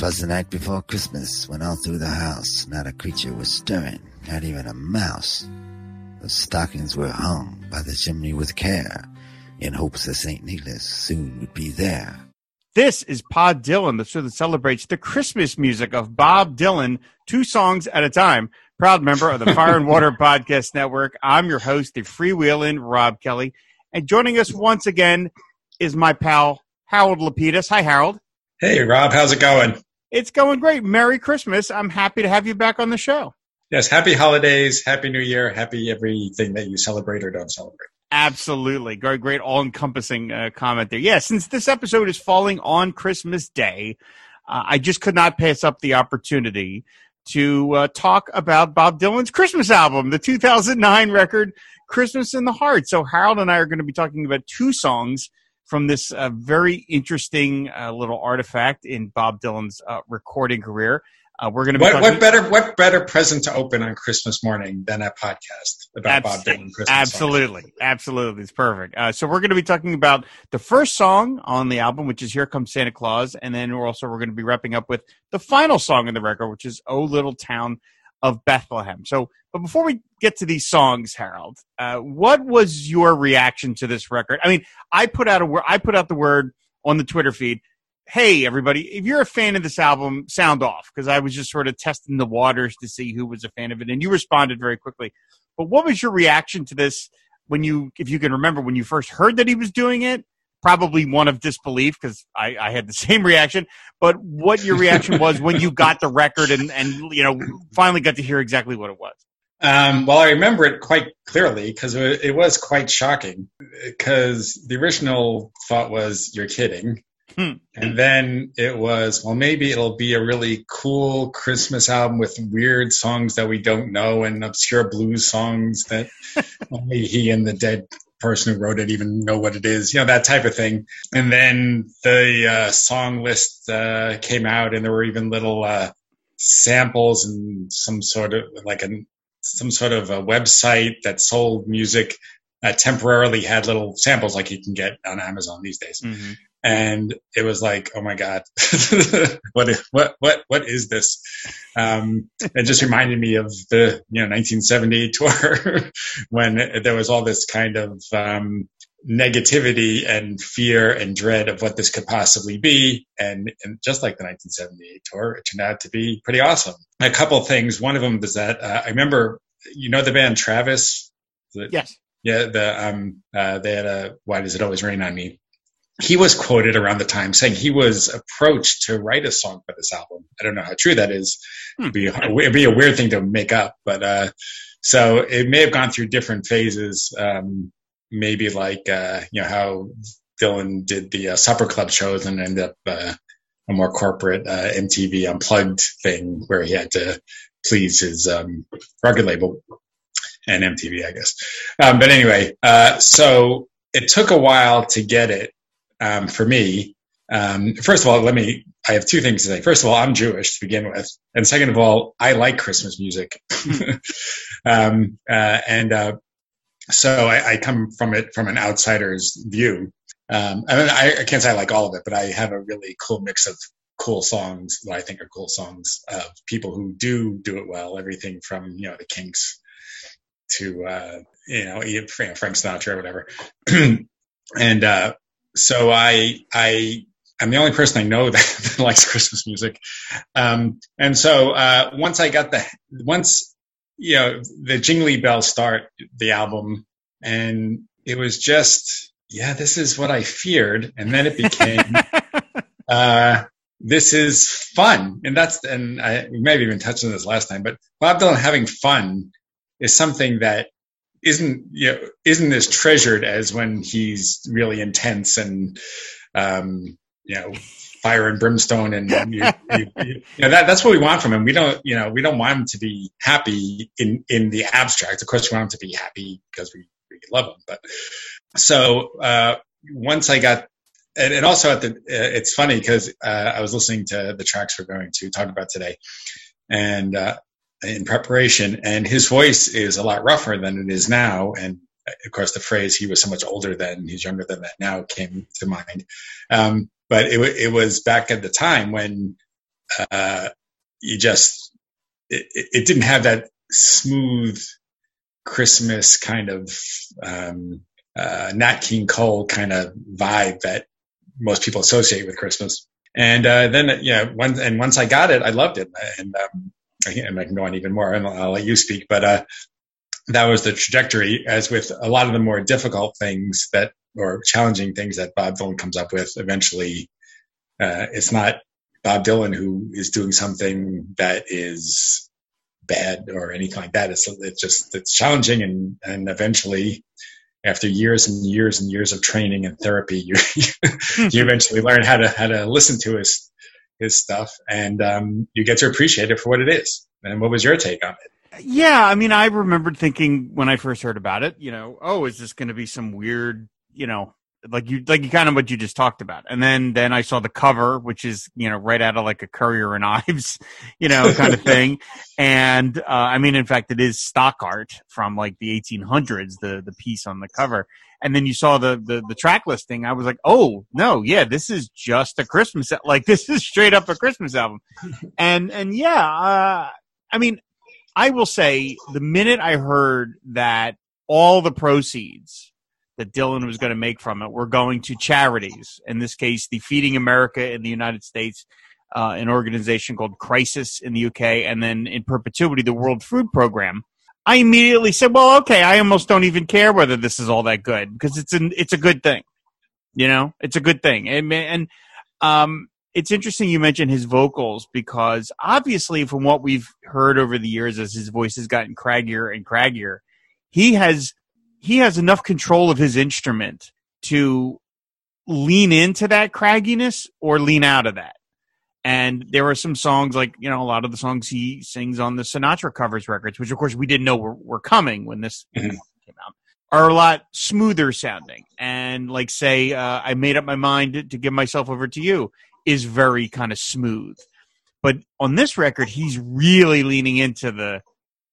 'Twas the night before Christmas, when all through the house not a creature was stirring, not even a mouse. The stockings were hung by the chimney with care, in hopes that St. Nicholas soon would be there. This is Pod Dylan, the show that celebrates the Christmas music of Bob Dylan, two songs at a time. Proud member of the Fire and Water Podcast Network. I'm your host, the freewheeling Rob Kelly. And joining us once again is my pal, Harold Lepidus. Hi, Harold. Hey, Rob, how's it going? It's going great. Merry Christmas. I'm happy to have you back on the show. Yes, happy holidays, happy new year, happy everything that you celebrate or don't celebrate. Absolutely. Great, great all encompassing uh, comment there. Yeah, since this episode is falling on Christmas Day, uh, I just could not pass up the opportunity to uh, talk about Bob Dylan's Christmas album, the 2009 record, Christmas in the Heart. So, Harold and I are going to be talking about two songs from this uh, very interesting uh, little artifact in Bob Dylan's uh, recording career. Uh, we're going to be what, talking- what better what better present to open on Christmas morning than a podcast about Abs- Bob Dylan Christmas Absolutely, songs. absolutely, it's perfect. Uh, so we're going to be talking about the first song on the album, which is "Here Comes Santa Claus," and then we're also we're going to be wrapping up with the final song in the record, which is "Oh Little Town of Bethlehem." So, but before we get to these songs, Harold, uh, what was your reaction to this record? I mean, I put out a word. I put out the word on the Twitter feed. Hey, everybody! If you're a fan of this album, sound off because I was just sort of testing the waters to see who was a fan of it, and you responded very quickly. But what was your reaction to this when you, if you can remember, when you first heard that he was doing it? Probably one of disbelief because I, I had the same reaction. But what your reaction was when you got the record and, and you know finally got to hear exactly what it was? Um, well, I remember it quite clearly because it, was quite shocking. Because the original thought was, "You're kidding," Hmm. and then it was, "Well, maybe it'll be a really cool Christmas album with weird songs that we don't know and obscure blues songs that only he and the dead person who wrote it even know what it is, you know, that type of thing." And then the uh, song list uh, came out, and there were even little uh, samples and some sort of like an some sort of a website that sold music uh, temporarily had little samples like you can get on Amazon these days. Mm-hmm. And it was like, oh my God, what, is, what, what, what is this? Um, it just reminded me of the, you know, 1970 tour when there was all this kind of, um, negativity and fear and dread of what this could possibly be. And, and just like the 1978 tour, it turned out to be pretty awesome. A couple things. One of them was that uh, I remember, you know, the band Travis. The, Yes. Yeah, the um, uh, they had a "Why Does It Always Rain on Me." He was quoted around the time saying he was approached to write a song for this album. I don't know how true that is. Hmm. It'd, be, it'd be a weird thing to make up, but uh, so it may have gone through different phases. Um, maybe like uh, you know how Dylan did the uh, supper club shows and ended up uh, a more corporate uh, MTV unplugged thing where he had to please his um, record label and MTV, I guess. Um, but anyway, uh, so it took a while to get it um, for me. Um, first of all, let me. I have two things to say. First of all, I'm Jewish to begin with, and second of all, I like Christmas music, um, uh, and uh, so I, I, come from it from an outsider's view. Um, I, mean, I, I can't say I like all of it, but I have a really cool mix of cool songs that I think are cool songs of people who do do it well. Everything from you know the Kinks to uh, you know Frank Sinatra or whatever. and uh, so I I I'm the only person I know that, that likes Christmas music. Um, and so uh, once I got the once you know the Jingly Bells start the album, and it was just yeah, this is what I feared, and then it became. uh, this is fun, and that's and I we may have even touched on this last time, but Bob Dylan having fun is something that isn't you know, isn't as treasured as when he's really intense and um, you know fire and brimstone and you, you, you know that that's what we want from him. We don't you know we don't want him to be happy in in the abstract. Of course, we want him to be happy because we we love him. But so uh, once I got and, and also at the uh, it's funny because uh, I was listening to the tracks we're going to talk about today, and uh, in preparation, and his voice is a lot rougher than it is now. And of course, the phrase "he was so much older than he's younger than that" now came to mind. Um, but it, it was back at the time when uh, you just it, it, didn't have that smooth Christmas kind of um, uh, Nat King Cole kind of vibe that most people associate with Christmas. And uh, then, yeah, once and once I got it, I loved it, and um, and I can go on even more. And I'll let you speak, but uh, that was the trajectory. As with a lot of the more difficult things that or challenging things that Bob Dylan comes up with, eventually, uh, it's not Bob Dylan who is doing something that is bad or anything like that. It's it's just it's challenging, and and eventually after years and years and years of training and therapy, you you eventually learn how to how to listen to his his stuff, and um, you get to appreciate it for what it is. And what was your take on it? Yeah, I mean, I remembered thinking when I first heard about it, you know, oh, is this going to be some weird, you know, like you like you kind of what you just talked about. And then then i saw the cover which is you know right out of like a Currier and Ives you know kind of thing. And uh, i mean in fact it is stock art from like the 1800s the the piece on the cover. And then you saw the the, the track listing i was like oh no yeah this is just a christmas like this is straight up a christmas album. And and yeah uh, i mean i will say the minute i heard that all the proceeds that Dylan was going to make from it were going to charities. In this case, the Feeding America in the United States, uh, an organization called Crisis in the UK, and then in perpetuity, the World Food Program. I immediately said, "Well, okay, I almost don't even care whether this is all that good because it's an it's a good thing, you know, it's a good thing." And, and um, it's interesting you mentioned his vocals because obviously, from what we've heard over the years, as his voice has gotten craggier and craggier, he has he has enough control of his instrument to lean into that cragginess or lean out of that. And there are some songs like, you know, a lot of the songs he sings on the Sinatra covers records, which of course we didn't know were, were coming when this mm-hmm. came out, are a lot smoother sounding. And like, say, uh, I made up my mind to, to give myself over to you is very kind of smooth. But on this record, he's really leaning into the,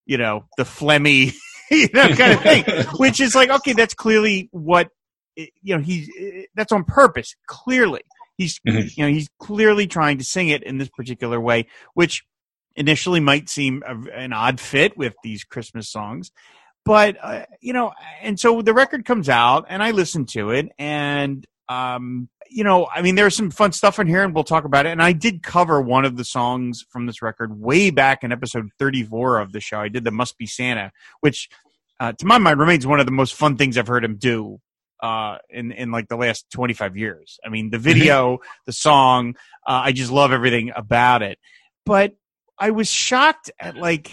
you know, the phlegmy you know, kind of thing. Which is like, okay, that's clearly what you know. He's that's on purpose. Clearly, he's mm-hmm. you know he's clearly trying to sing it in this particular way, which initially might seem a, an odd fit with these Christmas songs. But uh, you know, and so the record comes out, and I listen to it, and um, you know, I mean, there's some fun stuff in here, and we'll talk about it. And I did cover one of the songs from this record way back in episode 34 of the show. I did the "Must Be Santa," which, uh, to my mind, remains one of the most fun things I've heard him do uh, in in like the last 25 years. I mean, the video, the song, uh, I just love everything about it. But I was shocked at like,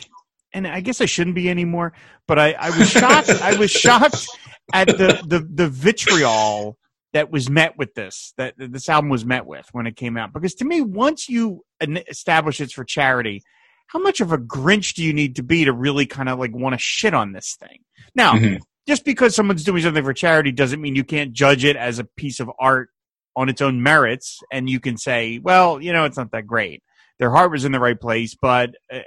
and I guess I shouldn't be anymore. But I, I was shocked. I was shocked at the the the vitriol that was met with this that this album was met with when it came out. Because to me once you establish it's for charity how much of a grinch do you need to be to really kind of like want to shit on this thing? Now mm-hmm. just because someone's doing something for charity doesn't mean you can't judge it as a piece of art on its own merits and you can say well you know it's not that great. Their heart was in the right place but uh,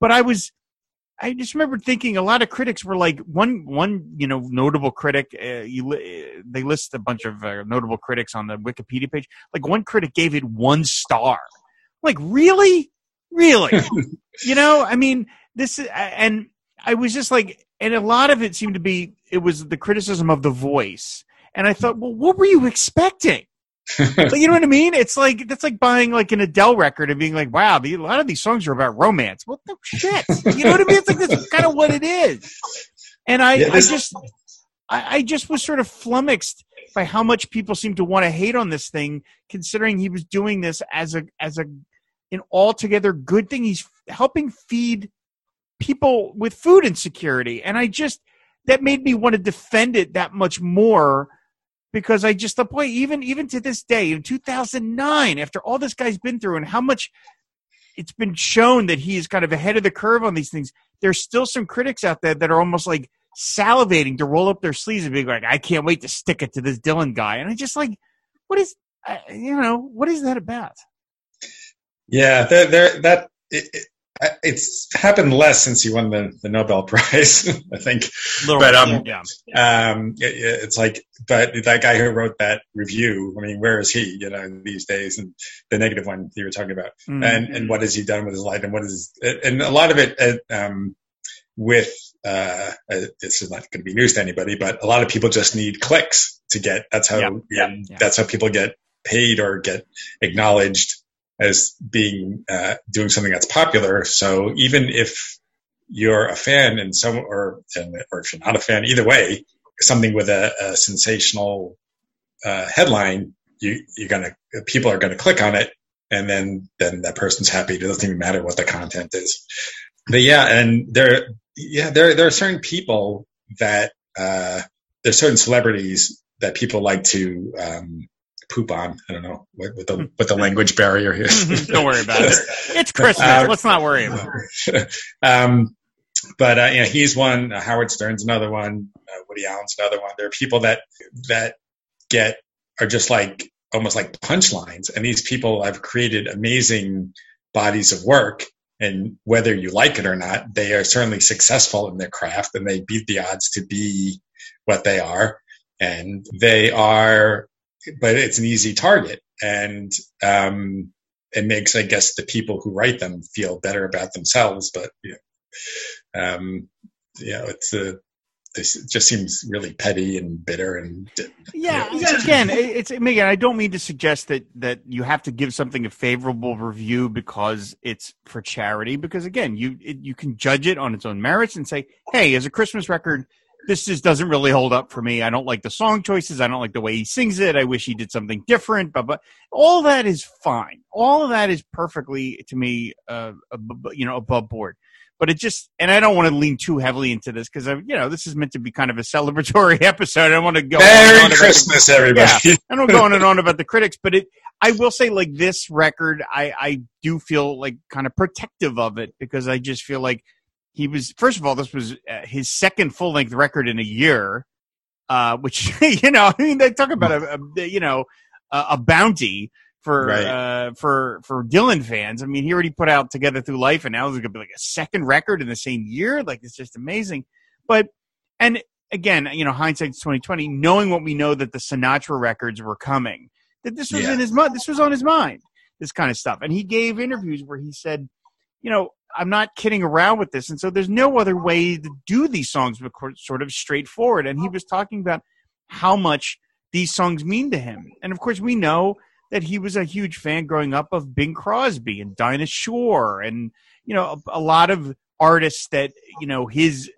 but i was I just remember thinking a lot of critics were like one one you know notable critic. Uh, you uh, they list a bunch of uh, notable critics on the Wikipedia page. Like one critic gave it one star. Like really, really, you know? I mean, this and I was just like, and a lot of it seemed to be it was the criticism of the voice. And I thought, well, what were you expecting? but you know what I mean? It's like that's like buying like an Adele record and being like, "Wow, the, a lot of these songs are about romance." What the shit? You know what I mean? It's like that's kind of what it is. And I, yeah, I just, I, I just was sort of flummoxed by how much people seem to want to hate on this thing, considering he was doing this as a as a an altogether good thing. He's helping feed people with food insecurity, and I just that made me want to defend it that much more because I just the boy even even to this day in 2009 after all this guy's been through and how much it's been shown that he is kind of ahead of the curve on these things there's still some critics out there that are almost like salivating to roll up their sleeves and be like I can't wait to stick it to this Dylan guy. And I just like what is uh, you know what is that about? Yeah there that it, it's happened less since he won the, the Nobel Prize, I think. Little, but um, yeah. um, it, it's like, but that guy who wrote that review, I mean, where is he? You know, these days, and the negative one you were talking about, Mm. and and what has he done with his life, and what is, and a lot of it, uh, um, with uh, uh, this is not going to be news to anybody, but a lot of people just need clicks to get. That's how, Yeah. that's how people get paid or get acknowledged as being uh, doing something that's popular. So even if you're a fan and some or or if you're not a fan, either way, something with a, a sensational uh, headline, you you're gonna people are gonna click on it, and then then that person's happy. It doesn't even matter what the content is. But yeah, and there yeah there there are certain people that uh, there's certain celebrities that people like to um, poop on. I don't know what, what the what the language barrier here. Don't worry about it. It's Christmas. Uh, Let's not worry about it. um, but uh, you know, he's one. Uh, Howard Stern's another one. Uh, Woody Allen's another one. There are people that that get are just like almost like punchlines, and these people have created amazing bodies of work. And whether you like it or not, they are certainly successful in their craft, and they beat the odds to be what they are. And they are, but it's an easy target, and um, it makes, I guess, the people who write them feel better about themselves. But you know, um, you know, it's a, this just seems really petty and bitter and Yeah, again, it's again. I don't mean to suggest that that you have to give something a favorable review because it's for charity. Because again, you it, you can judge it on its own merits and say, "Hey, as a Christmas record, this just doesn't really hold up for me. I don't like the song choices. I don't like the way he sings it. I wish he did something different." But but all that is fine. All of that is perfectly to me, uh, ab- you know, above board. But it just, and I don't want to lean too heavily into this because, you know, this is meant to be kind of a celebratory episode. I don't want to go on and on Merry about the- Christmas, everybody. I don't go on and on about the critics, but it. I will say, like this record, I I do feel like kind of protective of it because I just feel like he was. First of all, this was uh, his second full length record in a year, uh, which you know, I mean, they talk about a, a you know a, a bounty for Right. uh, for for Dylan fans. I mean, he already put out Together Through Life, and now there's gonna be like a second record in the same year. Like it's just amazing. But and again, you know, hindsight's twenty twenty. Knowing what we know that the Sinatra records were coming, that this was Yeah. in his mind. This was on his mind. This kind of stuff, and he gave interviews where he said, you know. I'm not kidding around with this, and so there's no other way to do these songs but sort of straightforward. And he was talking about how much these songs mean to him, and of course, we know that he was a huge fan growing up of Bing Crosby and Dinah Shore and you know a, a lot of artists that you know his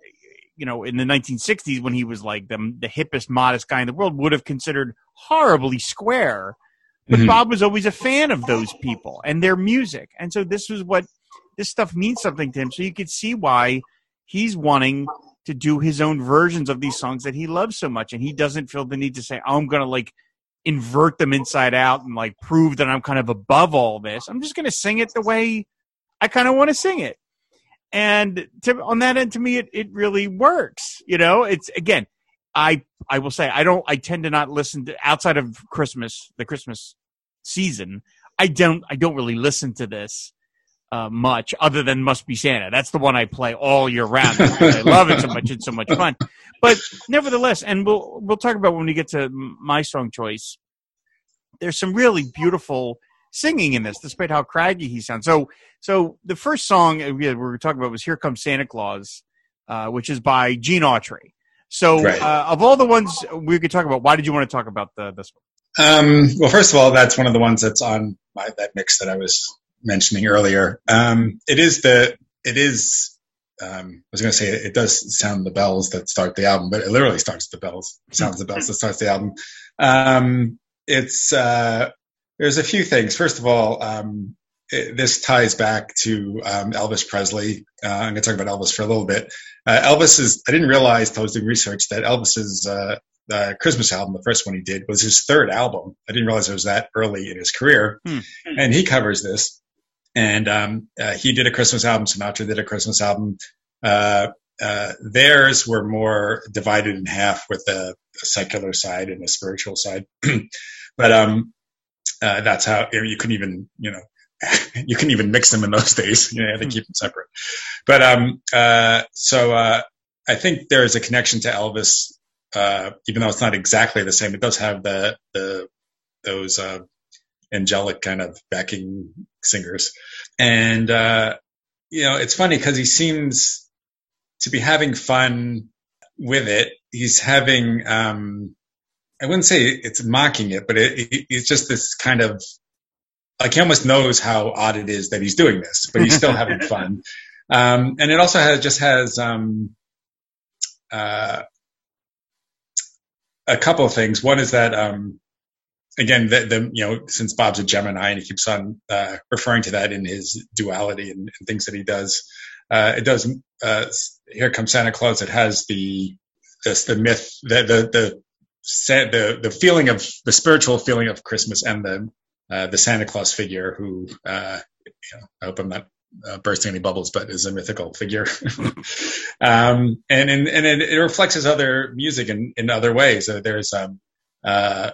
you know in the 1960s when he was like the the hippest modest guy in the world would have considered horribly square but Mhm. Bob was always a fan of those people and their music and so this was what this stuff means something to him so you could see why he's wanting to do his own versions of these songs that he loves so much and he doesn't feel the need to say oh, I'm to like invert them inside out and like prove that I'm kind of above all this. I'm just going to sing it the way I kind of want to sing it. And to, on that end, to me, it, it really works. You know, it's again, I, I will say, I don't, I tend to not listen to outside of Christmas, the Christmas season. I don't, I don't really listen to this uh, much other than Must Be Santa. That's the one I play all year round. I love it so much. It's so much fun. But nevertheless, and we'll we'll talk about when we get to my song choice. There's some really beautiful singing in this, despite how craggy he sounds. So, so the first song uh, we we were talking about was "Here Comes Santa Claus," uh, which is by Gene Autry. So, Right. uh, of all the ones we could talk about, why did you want to talk about the, this one? Um, well, first of all, that's one of the ones that's on my, that mix that I was mentioning earlier. Um, it is the, it is, um, I was going to say it does sound the bells that start the album, but it literally starts the bells, sounds the bells that starts the album. Um, it's, uh, there's a few things. First of all, um, it, this ties back to um, Elvis Presley. Uh, I'm going to talk about Elvis for a little bit. Uh, Elvis is, I didn't realize until I was doing research that Elvis's, uh, the Christmas album, the first one he did, was his third album. I didn't realize it was that early in his career. Hmm. And he covers this. And um, uh, he did a Christmas album. Sinatra did a Christmas album. Uh, uh, theirs were more divided in half with a, a secular side and a spiritual side. but um, uh, that's how you couldn't even, you know, you can even mix them in those days. You know, had to keep them separate. But um, uh, so uh, I think there is a connection to Elvis, uh, even though it's not exactly the same. It does have the the those uh, angelic kind of backing singers, and uh, you know, it's funny because he seems to be having fun with it. He's having um, I wouldn't say it's mocking it, but it, it, it's just this kind of like he almost knows how odd it is that he's doing this, but he's still having fun. Um, and it also has just has um, uh, a couple of things. One is that um, again, the, the, you know since Bob's a Gemini and he keeps on uh, referring to that in his duality and, and things that he does. Uh, it does. Uh, Here comes Santa Claus. It has the this, the myth, the the the the the feeling of the spiritual feeling of Christmas and the uh, the Santa Claus figure who uh, you know, I hope I'm not uh, bursting any bubbles, but is a mythical figure. um, and and, and it, it, reflects his other music in, in other ways. Uh, there's um, uh,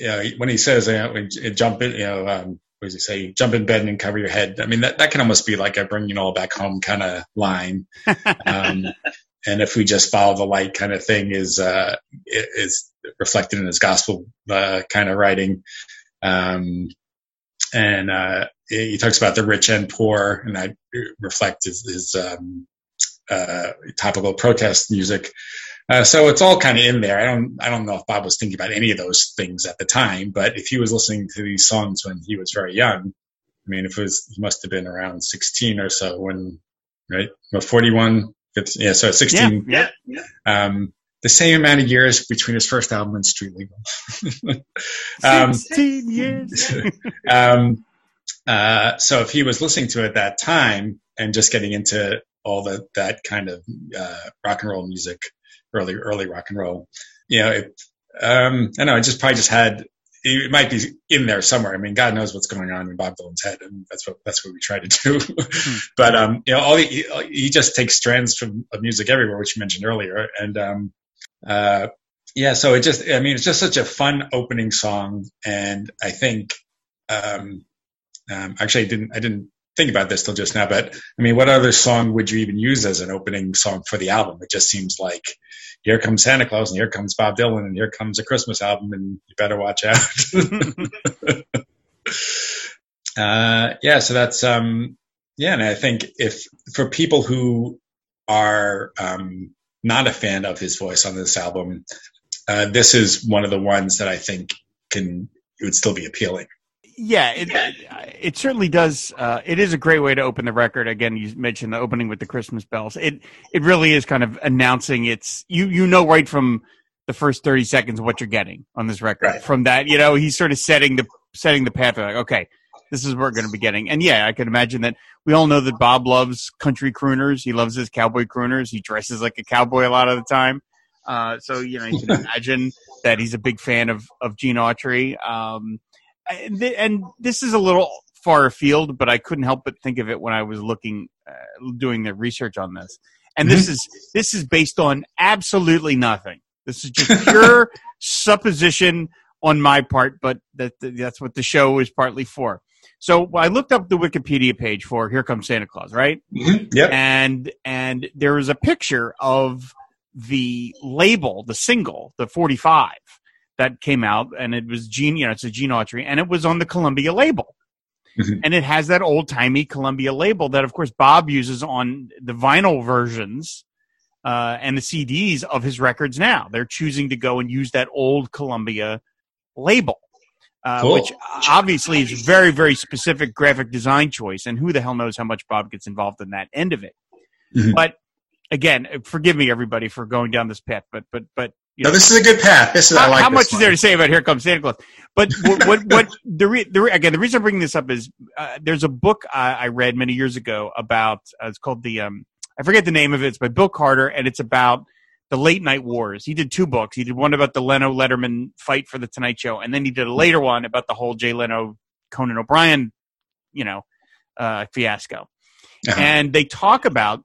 you know, when he says you know, jump in, you know, um, what does he say? Jump in bed and cover your head. I mean, that, that can almost be like a bring you all back home kind of line. Um, and if we just follow the light kind of thing is uh, is reflected in his gospel uh, kind of writing. Um, and uh, he talks about the rich and poor, and I reflect his, his um, uh, topical protest music. Uh, so it's all kind of in there. I don't, I don't know if Bob was thinking about any of those things at the time, but if he was listening to these songs when he was very young, I mean, if it was, he must have been around 16 or so when, right? Well, 41, 15, yeah, so 16. Yeah, yeah, yeah. Um, the same amount of years between his first album and Street Legal. um, 16 years. um, uh, so if he was listening to it at that time and just getting into all the, that kind of uh, rock and roll music, early early rock and roll, you know, it, um, I know I just probably just had it might be in there somewhere. I mean, God knows what's going on in Bob Dylan's head, and that's what that's what we try to do. Hmm. but um, you know, all he, he just takes strands from of music everywhere, which you mentioned earlier, and um, uh, yeah, so it just, I mean, it's just such a fun opening song, and I think, um, um, actually, I didn't, I didn't think about this till just now, but I mean, what other song would you even use as an opening song for the album? It just seems like here comes Santa Claus, and here comes Bob Dylan, and here comes a Christmas album, and you better watch out. uh, yeah, so that's, um, yeah, and I think if for people who are um, not a fan of his voice on this album, uh, this is one of the ones that I think can it would still be appealing. Yeah, it, it certainly does. Uh, it is a great way to open the record. Again, you mentioned the opening with the Christmas bells. It it really is kind of announcing it's you you know right from the first thirty seconds what you're getting on this record. Right. From that, you know, he's sort of setting the setting the path. Like, okay, this is what we're going to be getting. And yeah, I can imagine that we all know that Bob loves country crooners. He loves his cowboy crooners. He dresses like a cowboy a lot of the time. Uh, so you know, you can imagine that he's a big fan of of Gene Autry. Um, and, th- and, this is a little far afield, but I couldn't help but think of it when I was looking, uh, doing the research on this. And this mm-hmm. is this is based on absolutely nothing. This is just pure supposition on my part, but that, that's what the show is partly for. So I looked up the Wikipedia page for "Here Comes Santa Claus," right? Mm-hmm. Yeah. And and there was a picture of the label, the single, the 45 that came out, and it was Gene. You know, it's a Gene Autry, and it was on the Columbia label. Mm-hmm. And it has that old timey Columbia label that, of course, Bob uses on the vinyl versions uh, and the CDs of his records now. They're choosing to go and use that old Columbia label uh, cool. which obviously is very, very specific graphic design choice. And who the hell knows how much Bob gets involved in that end of it. Mm-hmm. But again, forgive me, everybody, for going down this path. But, but, but, you know, no, this is a good path. This is how, like how much one. is there to say about Here Comes Santa Claus? But what, what, what the, re, the re, again, the reason I'm bringing this up is uh, there's a book I, I, read many years ago about uh, it's called the um, I forget the name of it. It's by Bill Carter, and it's about the late night wars. He did two books. He did one about the Leno Letterman fight for the Tonight Show, and then he did a later one about the whole Jay Leno Conan O'Brien, you know, uh, fiasco. Uh-huh. And they talk about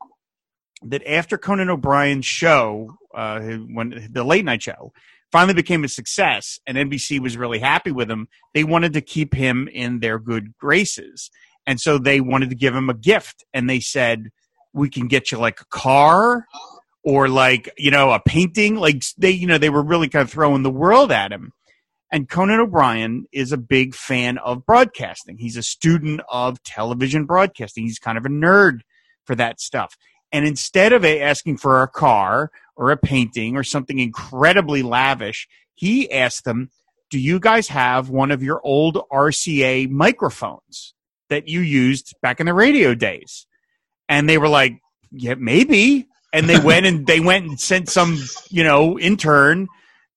that after Conan O'Brien's show, uh, when the late night show finally became a success, and NBC was really happy with him, they wanted to keep him in their good graces. and so they wanted to give him a gift, and they said, "We can get you like a car." Or like you know a painting, like they you know they were really kind of throwing the world at him, and Conan O'Brien is a big fan of broadcasting. He's a student of television broadcasting. He's kind of a nerd for that stuff. And instead of asking for a car or a painting or something incredibly lavish, he asked them, Do you guys have one of your old RCA microphones that you used back in the radio days? And they were like, Yeah, maybe. And they went and they went and sent some, you know, intern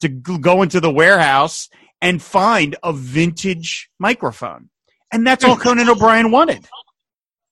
to go into the warehouse and find a vintage microphone. And that's all Conan O'Brien wanted.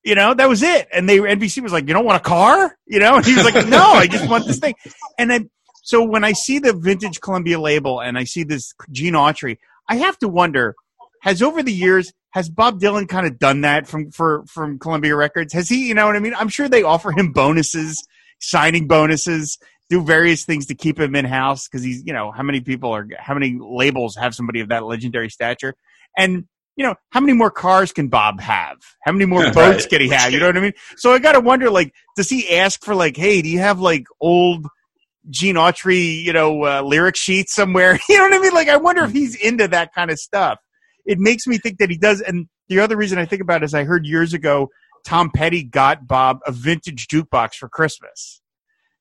You know, that was it. And they NBC was like, "You don't want a car?" You know, and he was like, "No, I just want this thing." And then so when I see the vintage Columbia label and I see this Gene Autry, I have to wonder: has over the years has Bob Dylan kind of done that from for from Columbia Records? Has he? You know what I mean? I'm sure they offer him bonuses, signing bonuses, do various things to keep him in house because he's you know how many people are how many labels have somebody of that legendary stature and you know, how many more cars can Bob have? How many more boats right. can he have? You know what I mean? So I got to wonder, like, does he ask for, like, hey, do you have, like, old Gene Autry, you know, uh, lyric sheets somewhere? You know what I mean? Like, I wonder if he's into that kind of stuff. It makes me think that he does. And the other reason I think about it is I heard years ago Tom Petty got Bob a vintage jukebox for Christmas.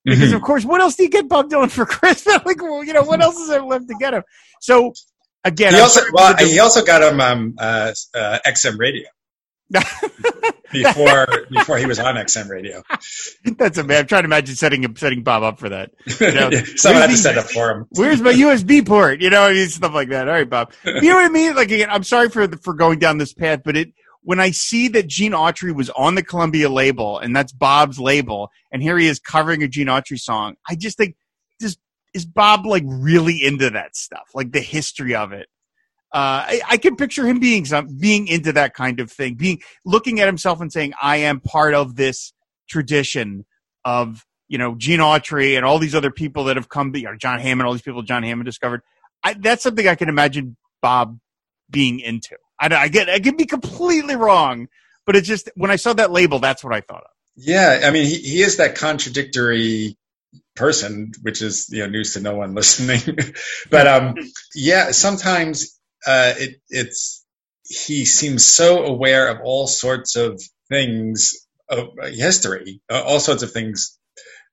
Because mm-hmm. of course, what else do you get Bob Dylan for Christmas? like, well, you know, what else is there left to get him? So again, he also, well, he also got him um, uh, uh, XM radio. before before he was on XM radio. That's amazing. I'm trying to imagine setting setting Bob up for that. You know, yeah, someone had to set up for him. Where's my USB port? You know, I mean, stuff like that. All right, Bob. You know what I mean? Like again, I'm sorry for for going down this path, but it when I see that Gene Autry was on the Columbia label and that's Bob's label, and here he is covering a Gene Autry song, I just think is Bob like really into that stuff, like the history of it? Uh, I, I can picture him being some being into that kind of thing, being looking at himself and saying, "I am part of this tradition of you know Gene Autry and all these other people that have come, you know, John Hammond, all these people John Hammond discovered." I, that's something I can imagine Bob being into. I, I get I could be completely wrong, but it's just when I saw that label, that's what I thought of. Yeah, I mean, he, he is that contradictory person, which is you know news to no one listening. but um, yeah, sometimes uh, it, it's he seems so aware of all sorts of things of history, uh, all sorts of things.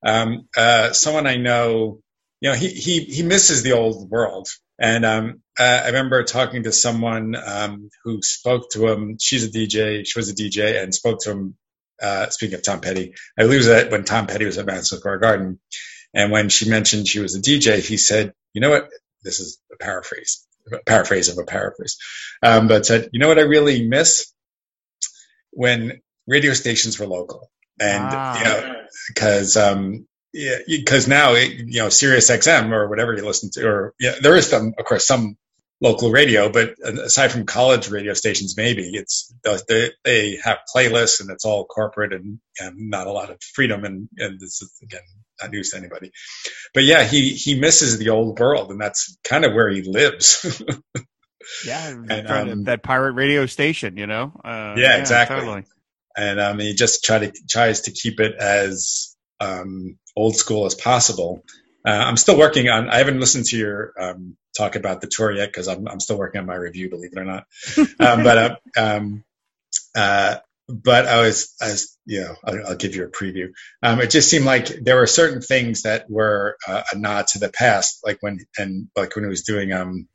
Um, uh, someone I know, you know, he he he misses the old world. And um, I remember talking to someone um, who spoke to him. She's a DJ. She was a DJ and spoke to him. Uh, speaking of Tom Petty, I believe that when Tom Petty was at Madison Square Garden, and when she mentioned she was a DJ, he said, you know what? This is a paraphrase, a paraphrase of a paraphrase. Um, but said, you know what I really miss? When radio stations were local. And, wow. you know, cause, um, yeah, because now, it, you know, Sirius XM or whatever you listen to, or yeah, there is some, of course, some local radio, but aside from college radio stations, maybe it's they, they have playlists and it's all corporate and, and not a lot of freedom. And, and this is again not news to anybody. But yeah, he he misses the old world, and that's kind of where he lives. yeah, and, um, that pirate radio station, you know. Uh, yeah, yeah, exactly. Totally. And um, he just try to tries to keep it as um, old school as possible. Uh, I'm still working on. I haven't listened to your um, talk about the tour yet because I'm, I'm still working on my review, believe it or not. um, but uh, um, uh, but I was, I was, you know, I'll, I'll give you a preview. Um, it just seemed like there were certain things that were uh, a nod to the past, like when and like when he was doing um,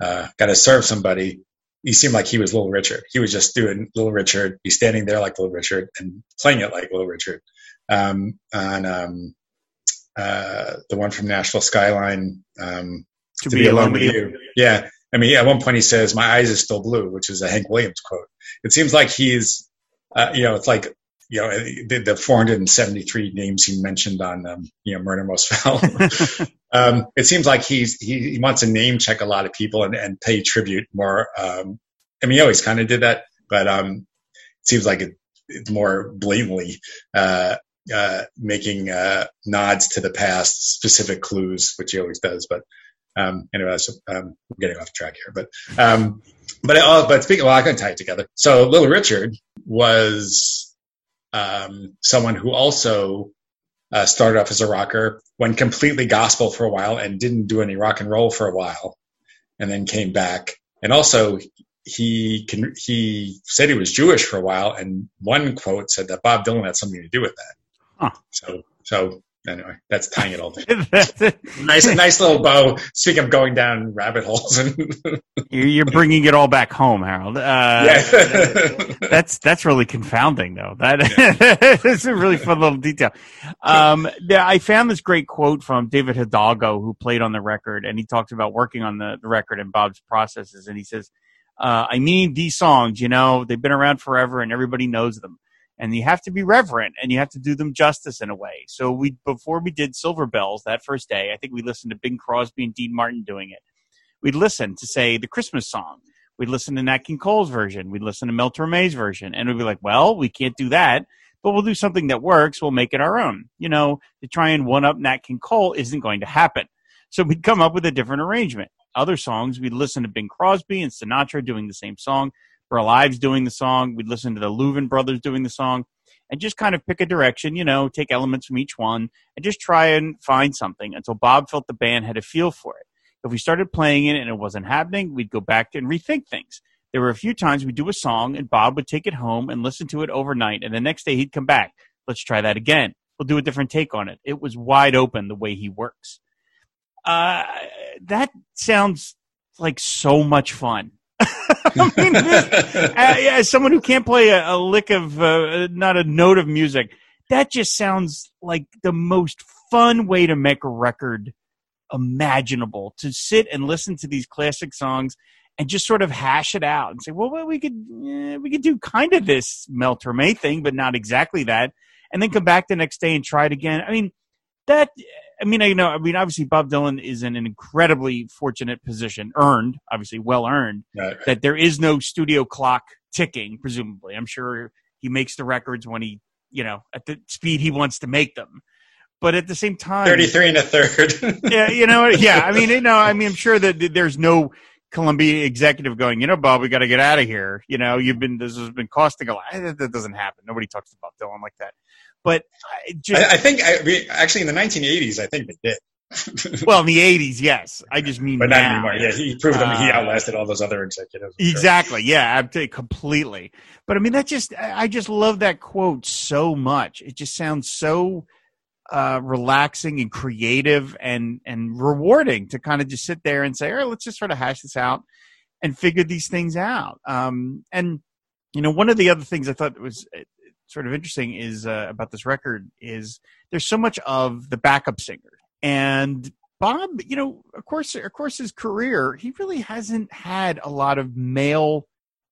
uh, got to serve somebody. He seemed like he was Little Richard. He was just doing Little Richard. He's standing there like Little Richard and playing it like Little Richard. Um, on um, uh, the one from Nashville Skyline, um, to, to be, be, alone, with you. you. Yeah, I mean, at one point he says, "My eyes are still blue," which is a Hank Williams quote. It seems like he's, uh, you know, it's like you know the, the 473 names he mentioned on um, you know Murder Most Foul. um, it seems like he's he, he, wants to name check a lot of people and, and pay tribute more. Um, I mean, he always kind of did that, but um, it seems like it, it's more blatantly uh, uh, making uh, nods to the past, specific clues, which he always does. But Um, anyway, so, um, we're getting off track here, but um, but uh, but speaking, well, I can tie it together. So Little Richard was um, someone who also uh, started off as a rocker, went completely gospel for a while, and didn't do any rock and roll for a while, and then came back. And also, he can he said he was Jewish for a while, and one quote said that Bob Dylan had something to do with that. Huh. So so anyway, that's tying it all together. nice nice little bow. Speaking of going down rabbit holes, and You're bringing it all back home, Harold. Uh, yeah. that's that's really confounding, though. That is a really fun little detail. Um, yeah, I found this great quote from David Hidalgo, who played on the record, and he talks about working on the, the record and Bob's processes, and he says, uh, "I mean, these songs, you know, they've been around forever, and everybody knows them." And you have to be reverent, and you have to do them justice in a way. So we, before we did Silver Bells that first day, I think we listened to Bing Crosby and Dean Martin doing it. We'd listen to say the Christmas song, We'd listen to Nat King Cole's version. We'd listen to Mel Torme's version. And we'd be like, well, we can't do that, but we'll do something that works. We'll make it our own. You know, to try and one up Nat King Cole isn't going to happen. So we'd come up with a different arrangement. Other songs, we'd listen to Bing Crosby and Sinatra doing the same song, Burl Ives doing the song. We'd listen to the Louvin brothers doing the song and just kind of pick a direction, you know, take elements from each one and just try and find something until Bob felt the band had a feel for it. If we started playing it and it wasn't happening, we'd go back and rethink things. There were a few times we'd do a song and Bob would take it home and listen to it overnight. And the next day he'd come back. Let's try that again. We'll do a different take on it. It was wide open the way he works. Uh, that sounds like so much fun. I mean, as someone who can't play a, a lick of, uh, not a note of music, that just sounds like the most fun way to make a record imaginable to sit and listen to these classic songs and just sort of hash it out and say, well, well we could eh, we could do kind of this Mel Torme thing, but not exactly that, and then come back the next day and try it again. I mean, that I mean, I know. I mean, obviously, Bob Dylan is in an incredibly fortunate position, earned, obviously, well earned. Right. That there is no studio clock ticking. Presumably, I'm sure he makes the records when he, you know, at the speed he wants to make them. But at the same time, 33 and a third. yeah, you know, yeah. I mean, you know, I mean, I'm sure that there's no Columbia executive going, you know, Bob, we got to get out of here. You know, you've been this has been costing a lot. That doesn't happen. Nobody talks about Dylan like that. But I just, I, I think, I, we, actually, in the 1980s, I think they did. well, in the '80s, yes. I just mean, but not now. anymore. Yeah, he proved them. He Uh, outlasted all those other executives. Sure. Exactly. Yeah, I'm t- completely. But I mean, that just I just love that quote so much. It just sounds so uh, relaxing and creative and and rewarding to kind of just sit there and say, all right, let's just sort of hash this out and figure these things out. Um, and you know, one of the other things I thought was uh, sort of interesting is uh, about this record is there's so much of the backup singer and Bob, you know, of course, of course, his career, he really hasn't had a lot of male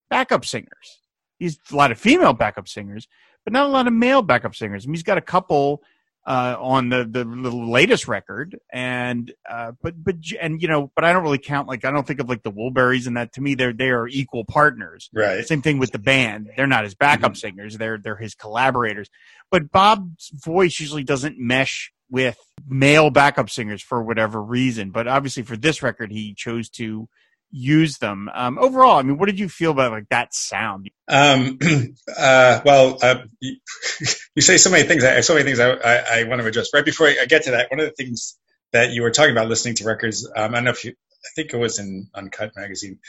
backup singers. He's a lot of female backup singers, but not a lot of male backup singers. I mean, he's got a couple uh, on the, the the latest record, and uh, but but and you know, but I don't really count like I don't think of like the Wilburys and that. To me, they're they are equal partners. Right. Same thing with the band. They're not his backup singers. They're they're his collaborators. But Bob's voice usually doesn't mesh with male backup singers for whatever reason. But obviously for this record, he chose to use them. Um, overall, I mean, what did you feel about like that sound? Um, uh, well, uh, you, say so many things. I, have so many things I, I, I want to address. Right before I get to that, one of the things that you were talking about listening to records, um, I don't know if you, I think it was in Uncut magazine.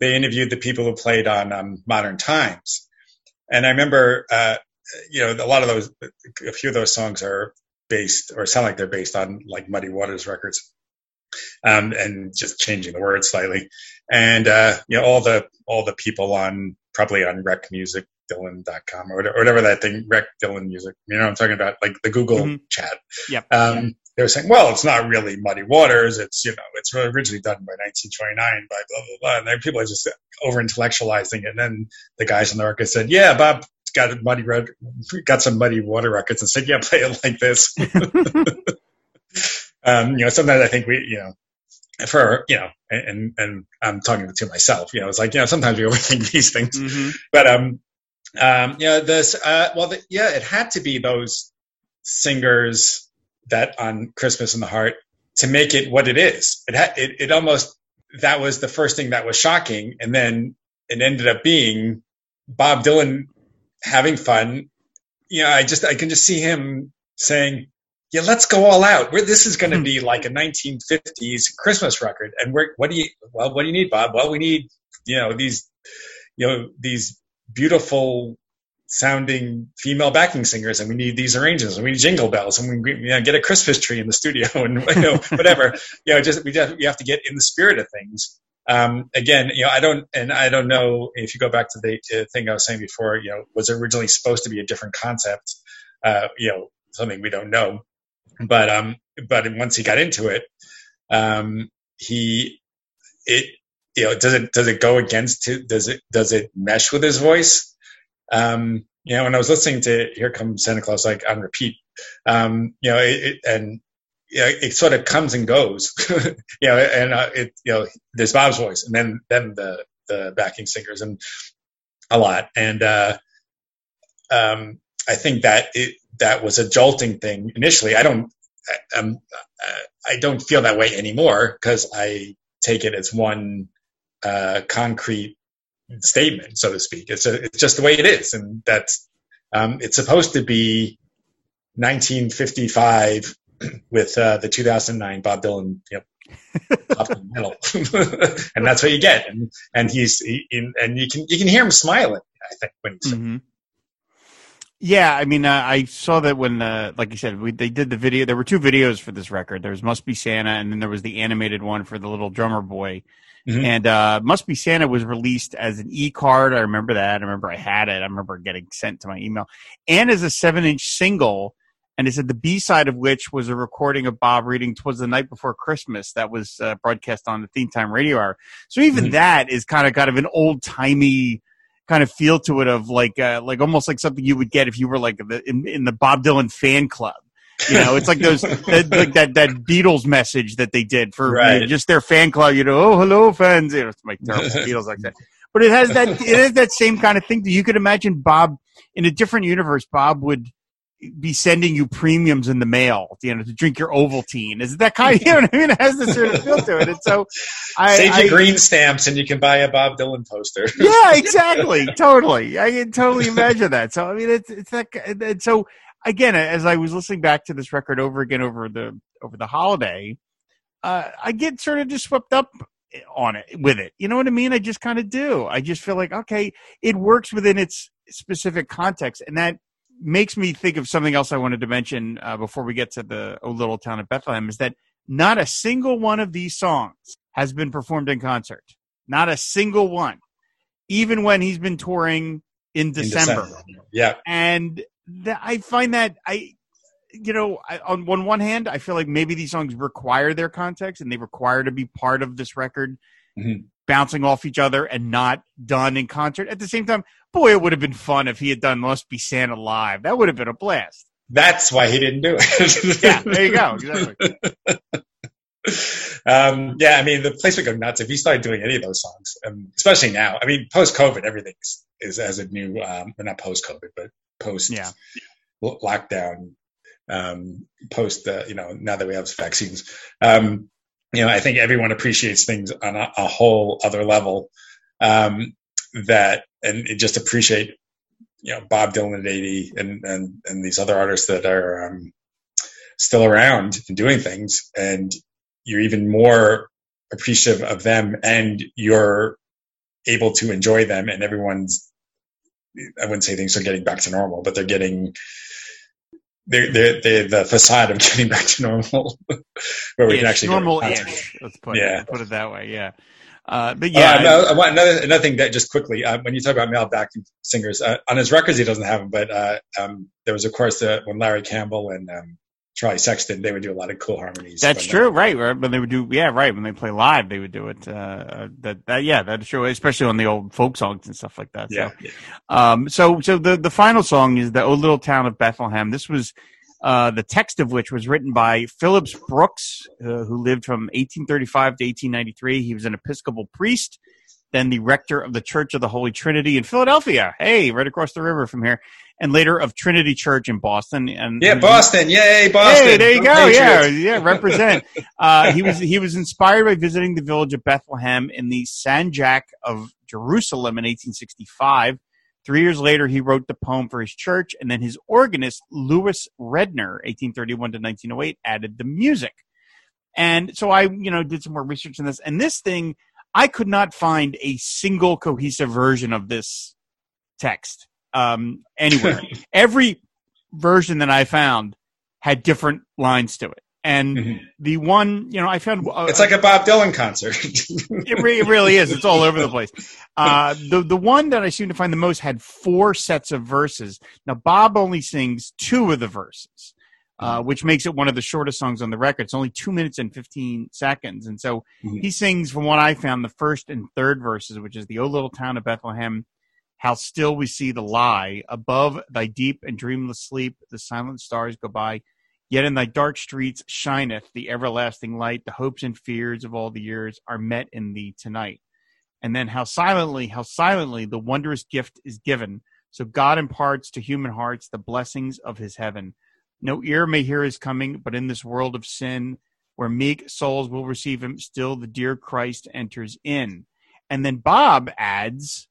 They interviewed the people who played on um, Modern Times, and I remember, uh, you know, a lot of those, a few of those songs are based or sound like they're based on like Muddy Waters records, um, and just changing the words slightly. And uh, you know, all the all the people on probably on Rec Music Dylan.com or whatever, that thing, Rec Dylan Music. You know what I'm talking about? Like the Google Mhm. chat. Yep. Um, they were saying, well, it's not really Muddy Waters. It's, you know, it's originally done by 1929 by blah, blah, blah. And then people are just over intellectualizing it. And then the guys in the record said, yeah, Bob got a muddy red, got some muddy water records and said, yeah, play it like this. um, you know, sometimes I think we, you know, for, you know, and, and I'm talking to myself, you know, it's like, you know, sometimes we overthink these things Mhm. but um um yeah this uh well the, yeah it had to be those singers that on christmas in the heart to make it what it is. It, ha- it, it almost, that was the first thing that was shocking. And then it ended up being Bob Dylan having fun. You know, I just, I can just see him saying, yeah, let's go all out. We're, this is going to be like a 1950s Christmas record. And we're, what do you, well, what do you need, Bob? Well, we need, you know, these, you know, these beautiful sounding female backing singers and we need these arrangements and we need jingle bells and we you know, get a Christmas tree in the studio and you know, whatever, you know, just, we just, we have to get in the spirit of things. Um, again, you know, I don't, and I don't know if you go back to the uh, thing I was saying before, you know, was originally supposed to be a different concept, uh, you know, something we don't know, but, um, but once he got into it, um, he, it, you know, does it, does it go against, does it, does it mesh with his voice? Um, you know, when I was listening to "Here Comes Santa Claus" like on repeat, um, you know, it, it, and you know, it sort of comes and goes, you know, and uh, it, you know, there's Bob's voice, and then then the the backing singers, and a lot, and uh, um, I think that it that was a jolting thing initially. I don't, I, um, I don't feel that way anymore because I take it as one uh, concrete statement, so to speak. It's a, it's just the way it is, and that's um, it's supposed to be 1955 with uh, the 2009 Bob Dylan, you know, the and that's what you get. And and he's he, in, and you can you can hear him smiling. I think when he's. Mm-hmm. Yeah, I mean, uh, I saw that when, uh, like you said, we, they did the video. There were two videos for this record. There was "Must Be Santa," and then there was the animated one for the little drummer boy. Mm-hmm. And uh, Must Be Santa was released as an e card. I remember that. I remember I had it. I remember getting sent to my email. And as a seven inch single. And it said the B side of which was a recording of Bob reading "Twas the Night Before Christmas" that was uh, broadcast on the Theme Time Radio Hour. So even mm-hmm. that is kind of kind of an old timey kind of feel to it of like uh, like almost like something you would get if you were like the, in, in the Bob Dylan fan club. You know, it's like those that, like that that Beatles message that they did for right. you know, just their fan club. You know, oh hello fans. You know, it's my terrible Beatles like that. But it has that it has that same kind of thing. that You could imagine Bob in a different universe. Bob would be sending you premiums in the mail, you know, to drink your Ovaltine. Is that kind? Of, you know what I mean? It has this sort of feel to it. And so, I save your green stamps, and you can buy a Bob Dylan poster. yeah, exactly, totally. I can totally imagine that. So, I mean, it's it's that. And so, again, as I was listening back to this record over again over the over the holiday, uh, I get sort of just swept up on it with it. You know what I mean? I just kind of do. I just feel like okay, it works within its specific context, and that makes me think of something else I wanted to mention uh, before we get to the "O Little Town of Bethlehem." Is that not a single one of these songs has been performed in concert? Not a single one, even when he's been touring in December. In December. Yeah, and that I find that I, you know, I, on, on one hand, I feel like maybe these songs require their context and they require to be part of this record, mm-hmm. bouncing off each other and not done in concert. At the same time, boy, it would have been fun if he had done "Must Be Santa" live. That would have been a blast. That's why he didn't do it. yeah, there you go. Exactly. um, yeah, I mean, the place would go nuts if he started doing any of those songs, um, especially now. I mean, post COVID, everything is as a new, um, not post COVID, but post yeah. lockdown, um, post the, you know, now that we have vaccines. Um, you know, I think everyone appreciates things on a, a whole other level um, that, and just appreciate, you know, Bob Dylan at 80 and, and, and these other artists that are um, still around and doing things. And you're even more appreciative of them and you're able to enjoy them and everyone's I wouldn't say things are getting back to normal, but they're getting they're, they're, they're the facade of getting back to normal, where we can actually normal-ish. Let's put yeah. it, put it that way. Yeah. Uh, but yeah, uh, no, another another thing that just quickly uh, when you talk about male backing singers uh, on his records he doesn't have them, but uh, um, there was of course when Larry Campbell and um, Charlie Sexton, they would do a lot of cool harmonies. That's true, right? When they would do, yeah, right. When they play live, they would do it. That, that, yeah, that's true. Especially on the old folk songs and stuff like that. Yeah. So, yeah. Um, so, so the the final song is the "O Little Town of Bethlehem." This was uh, the text of which was written by Phillips Brooks, uh, who lived from 1835 to 1893. He was an Episcopal priest then the rector of the Church of the Holy Trinity in Philadelphia. Hey, right across the river from here. And later of Trinity Church in Boston. And yeah, Boston, yay, Boston! Hey, there you go. Yeah, yeah, represent. uh, he was he was inspired by visiting the village of Bethlehem in the Sanjak of Jerusalem in 1865. Three years later, he wrote the poem for his church, and then his organist Louis Redner, 1831 to 1908, added the music. And so I, you know, did some more research on this, and this thing I could not find a single cohesive version of this text um, anywhere. Every version that I found had different lines to it. And mm-hmm. the one, you know, I found uh, it's like a Bob Dylan concert. it, re- it, really is. It's all over the place. Uh, the the one that I seem to find the most had four sets of verses. Now Bob only sings two of the verses uh, mm-hmm. which makes it one of the shortest songs on the record. It's only two minutes and 15 seconds. And so mm-hmm. he sings, from what I found, the first and third verses, which is the O little town of Bethlehem, how still we see the lie. Above thy deep and dreamless sleep, the silent stars go by. Yet in thy dark streets shineth the everlasting light. The hopes and fears of all the years are met in thee tonight. And then how silently, how silently the wondrous gift is given. So God imparts to human hearts the blessings of his heaven. No ear may hear his coming, but in this world of sin, where meek souls will receive him, still the dear Christ enters in. And then Bob adds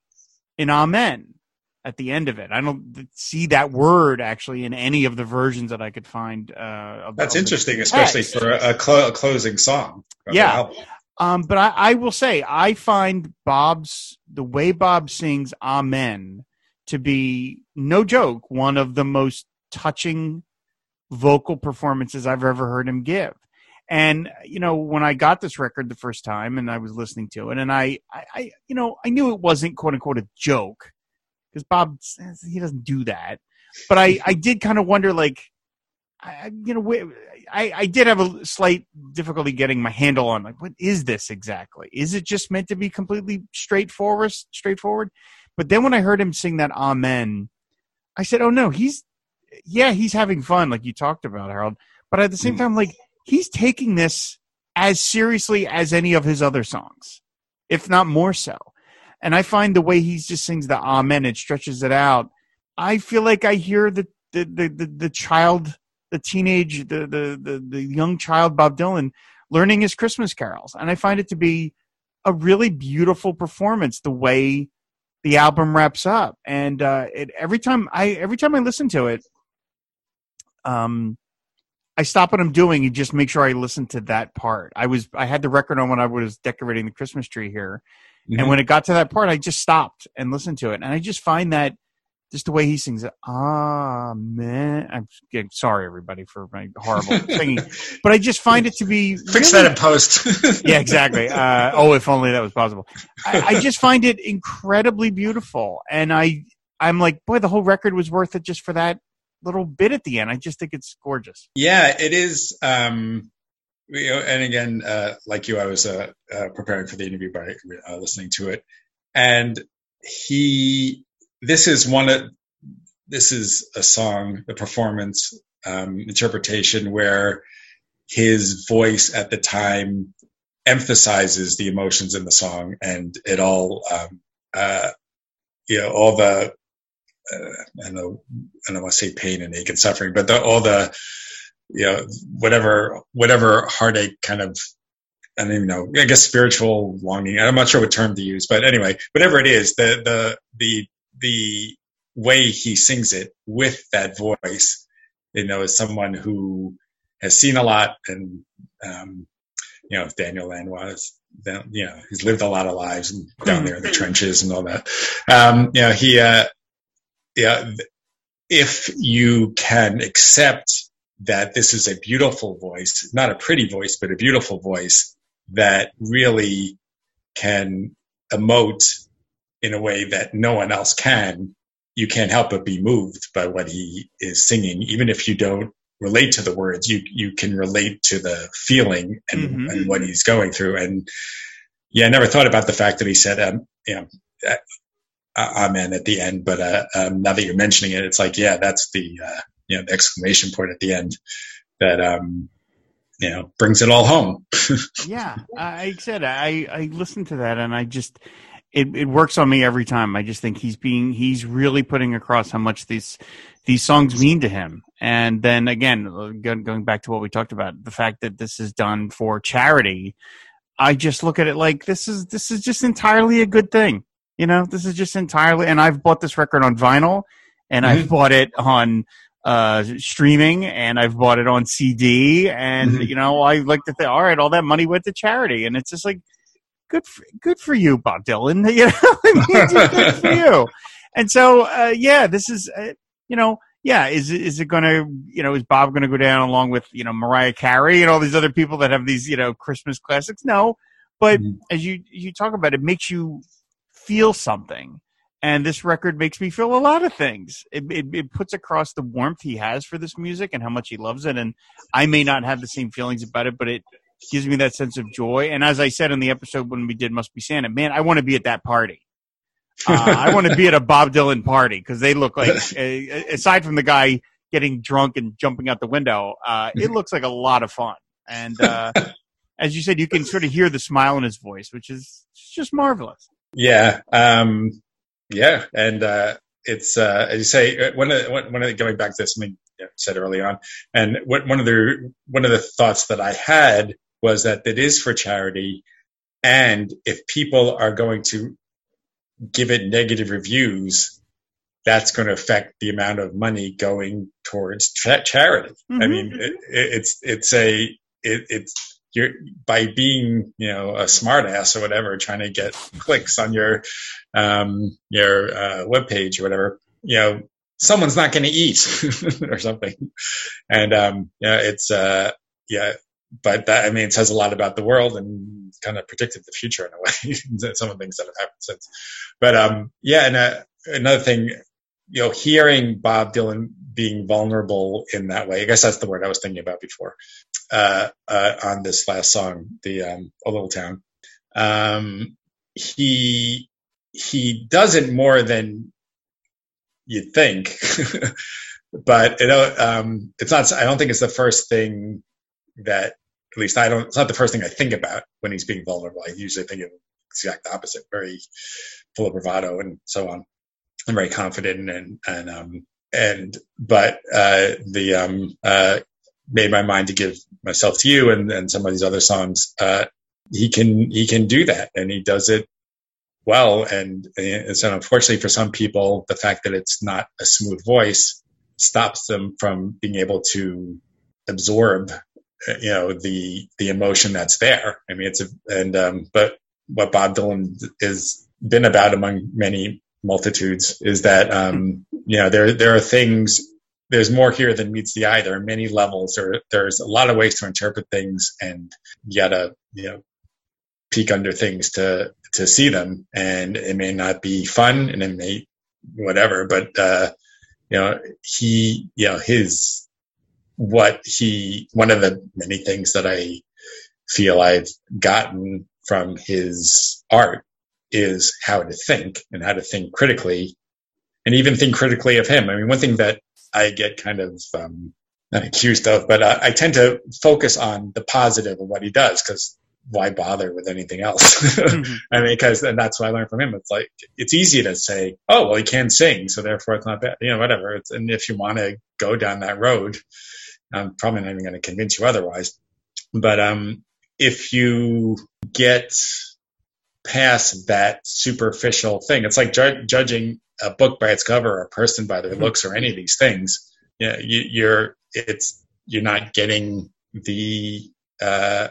an amen at the end of it. I don't see that word actually in any of the versions that I could find. Uh, of, That's interesting, especially for a, clo- a, closing song. Yeah. Um, but I, I, will say, I find Bob's, the way Bob sings Amen to be, no joke, one of the most touching vocal performances I've ever heard him give. And you know, when I got this record the first time, and I was listening to it, and I, I, I you know, I knew it wasn't quote unquote a joke because Bob he doesn't do that. But I, I did kind of wonder, like, I, you know, I, I did have a slight difficulty getting my handle on like, what is this exactly? Is it just meant to be completely straightforward? Straightforward. But then when I heard him sing that Amen, I said, oh no, he's yeah, he's having fun, like you talked about, Harold. But at the same mm. time, like he's taking this as seriously as any of his other songs, if not more so. And I find the way he just sings the amen and stretches it out. I feel like I hear the the the, the, the child, the teenage, the, the the the young child Bob Dylan learning his Christmas carols, and I find it to be a really beautiful performance. The way the album wraps up, and uh, it, every time I every time I listen to it, um, I stop what I'm doing and just make sure I listen to that part. I was I had the record on when I was decorating the Christmas tree here, mm-hmm. and when it got to that part, I just stopped and listened to it, and I just find that just the way he sings it. Ah, man, I'm getting sorry everybody for my horrible singing, but I just find it to be fix really, that in post. yeah, exactly. Uh, oh, if only that was possible. I, I just find it incredibly beautiful, and I I'm like, boy, the whole record was worth it just for that little bit at the end. I just think it's gorgeous. Yeah, it is. Um, you know, and again, uh, like you, I was uh, uh, preparing for the interview by uh, listening to it, and he. This is one of. This is a song, the performance um, interpretation where his voice at the time emphasizes the emotions in the song, and it all. Um, uh, you know all the uh, I know I don't want to say pain and ache and suffering, but the, all the you know whatever whatever heartache kind of I don't even know I guess spiritual longing. I'm not sure what term to use, but anyway, whatever it is, the the the the way he sings it with that voice, you know, as someone who has seen a lot and um, you know Daniel Lanois you know he's lived a lot of lives down there in the trenches and all that. Um, you know he uh, yeah, if you can accept that this is a beautiful voice, not a pretty voice, but a beautiful voice that really can emote in a way that no one else can, you can't help but be moved by what he is singing. Even if you don't relate to the words, you, you can relate to the feeling and, mm-hmm. and what he's going through. And yeah, I never thought about the fact that he said, um, you know, amen at the end. But uh, um, now that you're mentioning it, it's like, yeah, that's the uh, you know the exclamation point at the end that um, you know brings it all home. yeah, I said I I listened to that and I just it, it works on me every time. I just think he's being he's really putting across how much these these songs mean to him. And then again, going back to what we talked about, the fact that this is done for charity, I just look at it like this is this is just entirely a good thing. You know, this is just entirely. And I've bought this record on vinyl, and mm-hmm. I've bought it on uh, streaming, and I've bought it on CD, and mm-hmm. you know, I like to think, all right, all that money went to charity, and it's just like good for, good for you, Bob Dylan. You know, I mean, good for you. And so, uh, yeah, this is, uh, you know, yeah, is is it going to, you know, is Bob going to go down along with, you know, Mariah Carey and all these other people that have these, you know, Christmas classics? No, but mm-hmm. as you you talk about, it makes you feel something, and this record makes me feel a lot of things. It, it, it puts across the warmth he has for this music and how much he loves it, and I may not have the same feelings about it, but it gives me that sense of joy. And as I said in the episode when we did Must Be Santa, man, I want to be at that party. Uh, I want to be at a Bob Dylan party because they look like, aside from the guy getting drunk and jumping out the window, uh, it looks like a lot of fun. And uh, as you said, you can sort of hear the smile in his voice, which is just marvelous. Yeah, um, yeah, and uh, it's uh, as you say, uh, one of one of the, going back to this, I mean, said early on, and what, one of the one of the thoughts that I had was that it is for charity, and if people are going to give it negative reviews, that's going to affect the amount of money going towards tra- charity. Mm-hmm. I mean, it, it's it's a it, it's you're by being you know a smartass or whatever, trying to get clicks on your um, your uh, web page or whatever. You know, someone's not going to eat or something, and um, yeah, it's uh, yeah. But that, I mean, it says a lot about the world and kind of predicted the future in a way. Some of the things that have happened since. But um, yeah, and uh, another thing, you know, hearing Bob Dylan being vulnerable in that way. I guess that's the word I was thinking about before. Uh, uh, on this last song, the um, "A Little Town," um, he he does it more than you'd think, but you know, um, it's not. I don't think it's the first thing that at least I don't. It's not the first thing I think about when he's being vulnerable. I usually think of the exact opposite, very full of bravado and so on. I'm very confident and and um and but uh, the um uh made my mind to give myself to you and and some of these other songs. Uh, he can he can do that and he does it well and, and so unfortunately for some people the fact that it's not a smooth voice stops them from being able to absorb you know the the emotion that's there i mean it's a and um but what bob dylan has been about among many multitudes is that um you know there there are things there's more here than meets the eye. There are many levels. There there's a lot of ways to interpret things and you gotta you know peek under things to to see them. And it may not be fun and it may whatever but uh you know he you know his what he one of the many things that I feel I've gotten from his art is how to think and how to think critically and even think critically of him. I mean, one thing that I get kind of um, not accused of, but uh, I tend to focus on the positive of what he does because why bother with anything else? mm-hmm. I mean, because and that's what I learned from him. It's like it's easy to say, "Oh, well, he can sing, so therefore it's not bad." You know, whatever. It's, and if you want to go down that road, I'm probably not even going to convince you otherwise. But um, if you get past that superficial thing, it's like ju- judging a book by its cover or a person by their mm-hmm. looks or any of these things. You know, you, you're it's you're not getting the uh,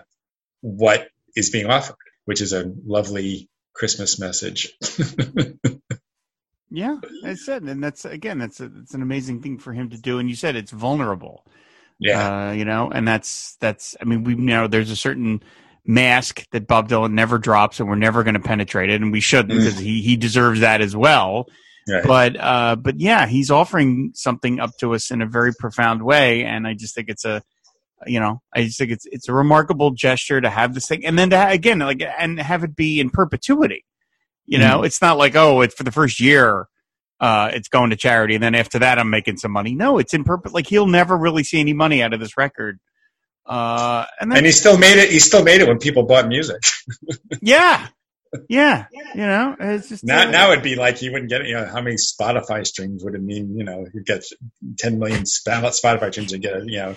what is being offered, which is a lovely Christmas message. yeah, I said, and that's again, that's a, it's an amazing thing for him to do. And you said it's vulnerable. Yeah. Uh, you know, and that's that's I mean, we know there's a certain mask that Bob Dylan never drops and we're never going to penetrate it and we shouldn't because mm. he he deserves that as well. Right. But uh but yeah, he's offering something up to us in a very profound way and I just think it's a you know, I just think it's it's a remarkable gesture to have this thing and then to again like and have it be in perpetuity. You know, mm. it's not like oh, it's for the first year uh, it's going to charity, and then after that, I'm making some money. No, it's in purpose. Like he'll never really see any money out of this record. Uh, and, and he still made it. He still made it when people bought music. yeah, Yeah, you know, it's just Now, uh, now it'd be like you wouldn't get, you know, how many Spotify streams would it mean? You know, you get 10 million Spotify streams and get, you know,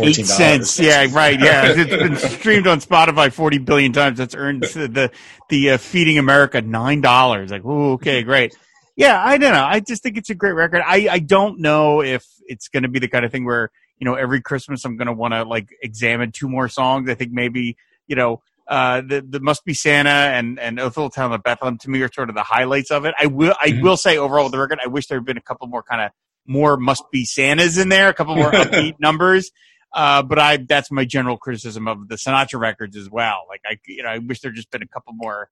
eight $14. cents. Yeah, right. Yeah, it's been streamed on Spotify forty billion times. That's earned the the uh, feeding America nine dollars. Like, ooh, okay, great. Yeah, I don't know. I just think it's a great record. I I don't know if it's going to be the kind of thing where you know every Christmas I'm going to want to like examine two more songs. I think maybe you know. Uh, the the must be Santa and and Oath Little Town of Bethlehem to me are sort of the highlights of it. I will I Mhm. will say overall with the record, I wish there had been a couple more kind of more must be Santas in there, a couple more upbeat numbers. Uh, but I that's my general criticism of the Sinatra records as well. Like I you know I wish there'd just been a couple more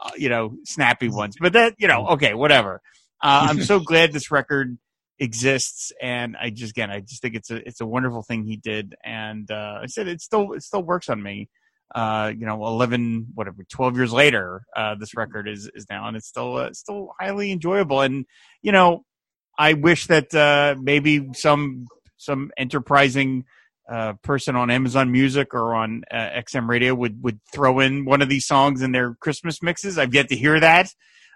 uh, you know snappy ones. But that you know okay whatever. Uh, I'm so glad this record exists, and I just again I just think it's a it's a wonderful thing he did, and uh, I said it still it still works on me. Uh, you know, 11, whatever, 12 years later, uh, this record is, is now, and it's still, uh, still highly enjoyable. And, you know, I wish that, uh, maybe some, some enterprising, uh, person on Amazon Music or on uh, XM Radio would, would throw in one of these songs in their Christmas mixes. I've yet to hear that.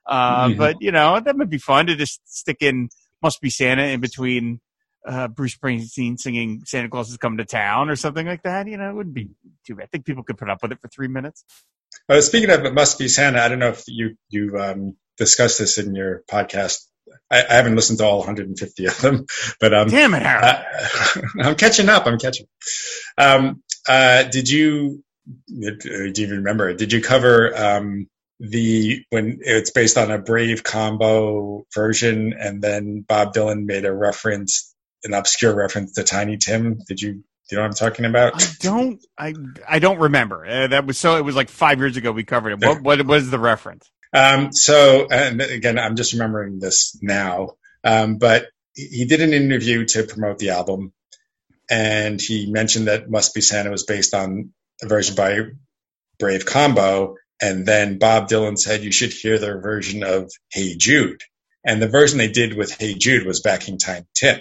Uh, Mhm. but you know, that would be fun to just stick in Must Be Santa in between, uh, Bruce Springsteen singing Santa Claus is coming to town or something like that. You know, it wouldn't be too bad. I think people could put up with it for three minutes. Well, speaking of it must be Santa, I don't know if you you um, discussed this in your podcast. I, I haven't listened to all 150 of them, but um, Damn it, Harold. uh, I'm catching up. I'm catching. Um, uh, did you do you even remember? Did you cover um, the when it's based on a Brave combo version, and then Bob Dylan made a reference, an obscure reference to Tiny Tim? Did you? Do you know what I'm talking about? I don't. I I don't remember. Uh, that was so. It was like five years ago we covered it. What what was the reference? Um, so, and again, I'm just remembering this now, um, but he he did an interview to promote the album, and he mentioned that Must Be Santa was based on a version by Brave Combo, and then Bob Dylan said you should hear their version of Hey Jude, and the version they did with Hey Jude was backing Tiny Tim,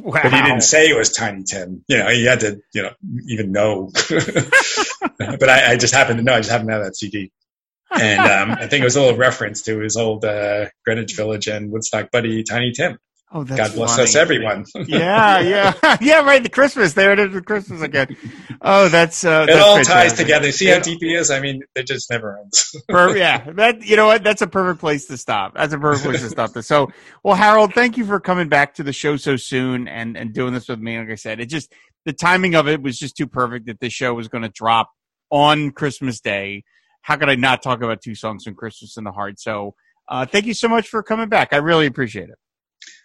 Wow. but he didn't say it was Tiny Tim. You know, he had to, you know, even know. but I, I just happened to know. I just happened to have that CD and um, I think it was a little reference to his old uh, Greenwich Village and Woodstock buddy Tiny Tim. Oh, that's God bless funny. us, everyone. yeah, yeah, yeah. Right, the Christmas. There it is, the Christmas again. Oh, that's uh, it that's all ties together. See how deep he is? I mean, it just never ends. Per- yeah, that you know what? That's a perfect place to stop. That's a perfect place to stop this. So, well, Harold, thank you for coming back to the show so soon and and doing this with me. Like I said, it just the timing of it was just too perfect that this show was going to drop on Christmas Day. How could I not talk about two songs from Christmas in the Heart? So, uh, thank you so much for coming back. I really appreciate it.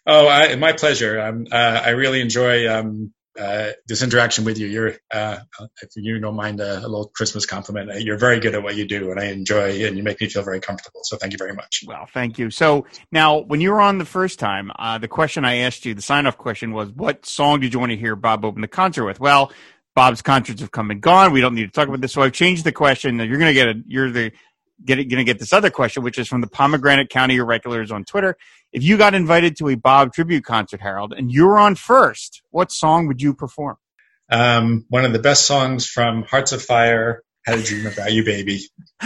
Oh, I, my pleasure. Um, uh, I really enjoy um, uh, this interaction with you. You're, uh, if you don't mind a, a little Christmas compliment, uh, you're very good at what you do, and I enjoy, and you make me feel very comfortable. So thank you very much. Well, thank you. So now, when you were on the first time, uh, the question I asked you, the sign off question was, what song did you want to hear Bob open the concert with? Well, Bob's concerts have come and gone. We don't need to talk about this. So I've changed the question. You're going to get a, you're the, get going to get this other question, which is from the Pomegranate County Irregulars on Twitter. If you got invited to a Bob tribute concert, Harold, and you were on first, what song would you perform? Um, one of the best songs from Hearts of Fire, Had a Dream About You, Baby.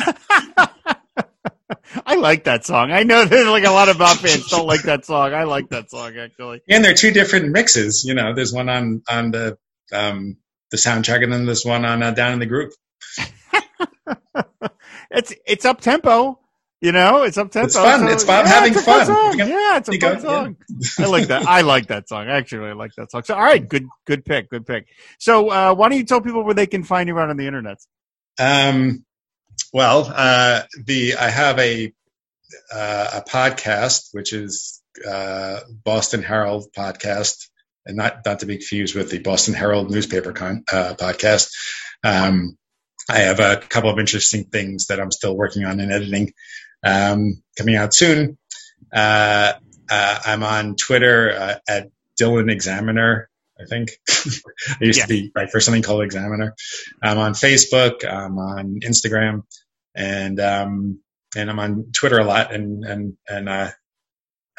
I like that song. I know there's like a lot of Bob fans don't like that song. I like that song actually. And there are two different mixes. You know, there's one on on the um, the soundtrack, and then there's one on uh, Down in the Groove. it's it's up tempo. You know, it's up tempo. It's fun. It's Bob having it's fun. fun. song. You go- Yeah, it's a fun song. I like that. I like that song. Actually, I like that song. So, all right, good good pick. Good pick. So, uh, why don't you tell people where they can find you out on the internet? Um, well, uh, the I have a uh, a podcast which is uh, Boston Harold podcast, and not not to be confused with the Boston Herald newspaper con- uh, podcast. Um, I have a couple of interesting things that I'm still working on and editing um, coming out soon. Uh, uh, I'm on Twitter uh, at Dylan Examiner. I think I used Yeah. to be write for something called Examiner. I'm on Facebook. I'm on Instagram, and um, and I'm on Twitter a lot, and and and uh,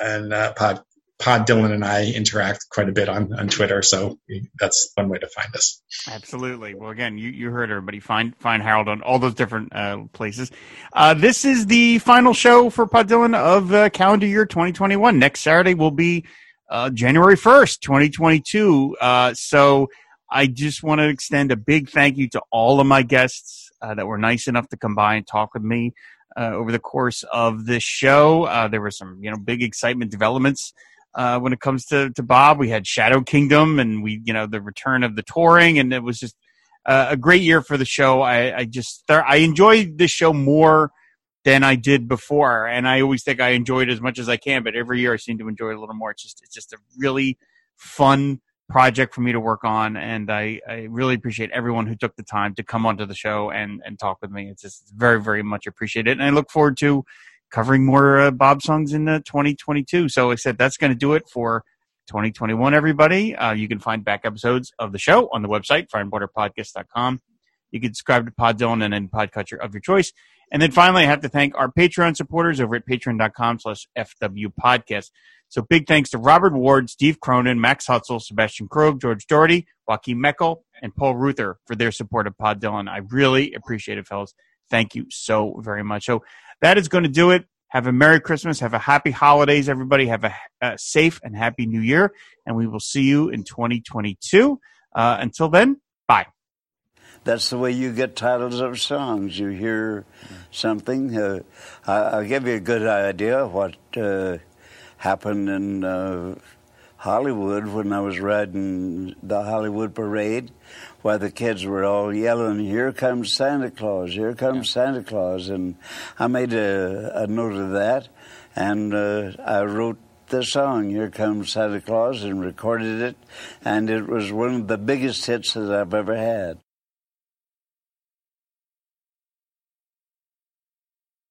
and uh, pod Pod Dylan and I interact quite a bit on, on Twitter, so that's one way to find us. Absolutely. Well, again, you, you heard everybody. Find find Harold on all those different uh, places. Uh, this is the final show for Pod Dylan of uh, calendar year 2021. Next Saturday will be uh, January 1st, 2022. Uh, so I just want to extend a big thank you to all of my guests uh, that were nice enough to come by and talk with me over the course of this show. there were some, you know, big excitement developments uh, when it comes to, to Bob. We had Shadow Kingdom and we, you know, the return of the touring, and it was just uh, a great year for the show. I, I just, I enjoyed this show more than I did before, and I always think I enjoyed as much as I can, but every year I seem to enjoy it a little more. It's just, it's just a really fun project for me to work on, and I, I really appreciate everyone who took the time to come onto the show and, and talk with me. It's just very, very much appreciated, and I look forward to covering more uh, Bob songs in uh, 2022. So I said that's going to do it for 2021, everybody. Uh, you can find back episodes of the show on the website, fireandwaterpodcast.com. You can subscribe to Pod Dylan and then Podcatcher of your choice. And then finally, I have to thank our Patreon supporters over at patreon.com slash FW podcast. So big thanks to Robert Ward, Steve Cronin, Max Hutzel, Sebastian Krog, George Doherty, Joaquin Meckel, and Paul Ruther for their support of Pod Dylan. I really appreciate it, fellas. Thank you so very much. So that is going to do it. Have a Merry Christmas. Have a happy holidays, everybody. Have a, a safe and happy New Year. And we will see you in 2022. Uh, until then, bye. That's the way you get titles of songs. You hear something. Uh, I'll give you a good idea what uh, happened in uh, Hollywood when I was riding the Hollywood Parade why the kids were all yelling, "Here comes Santa Claus! Here comes Santa Claus!" And I made a, a note of that, and uh, I wrote the song "Here Comes Santa Claus" and recorded it, and it was one of the biggest hits that I've ever had.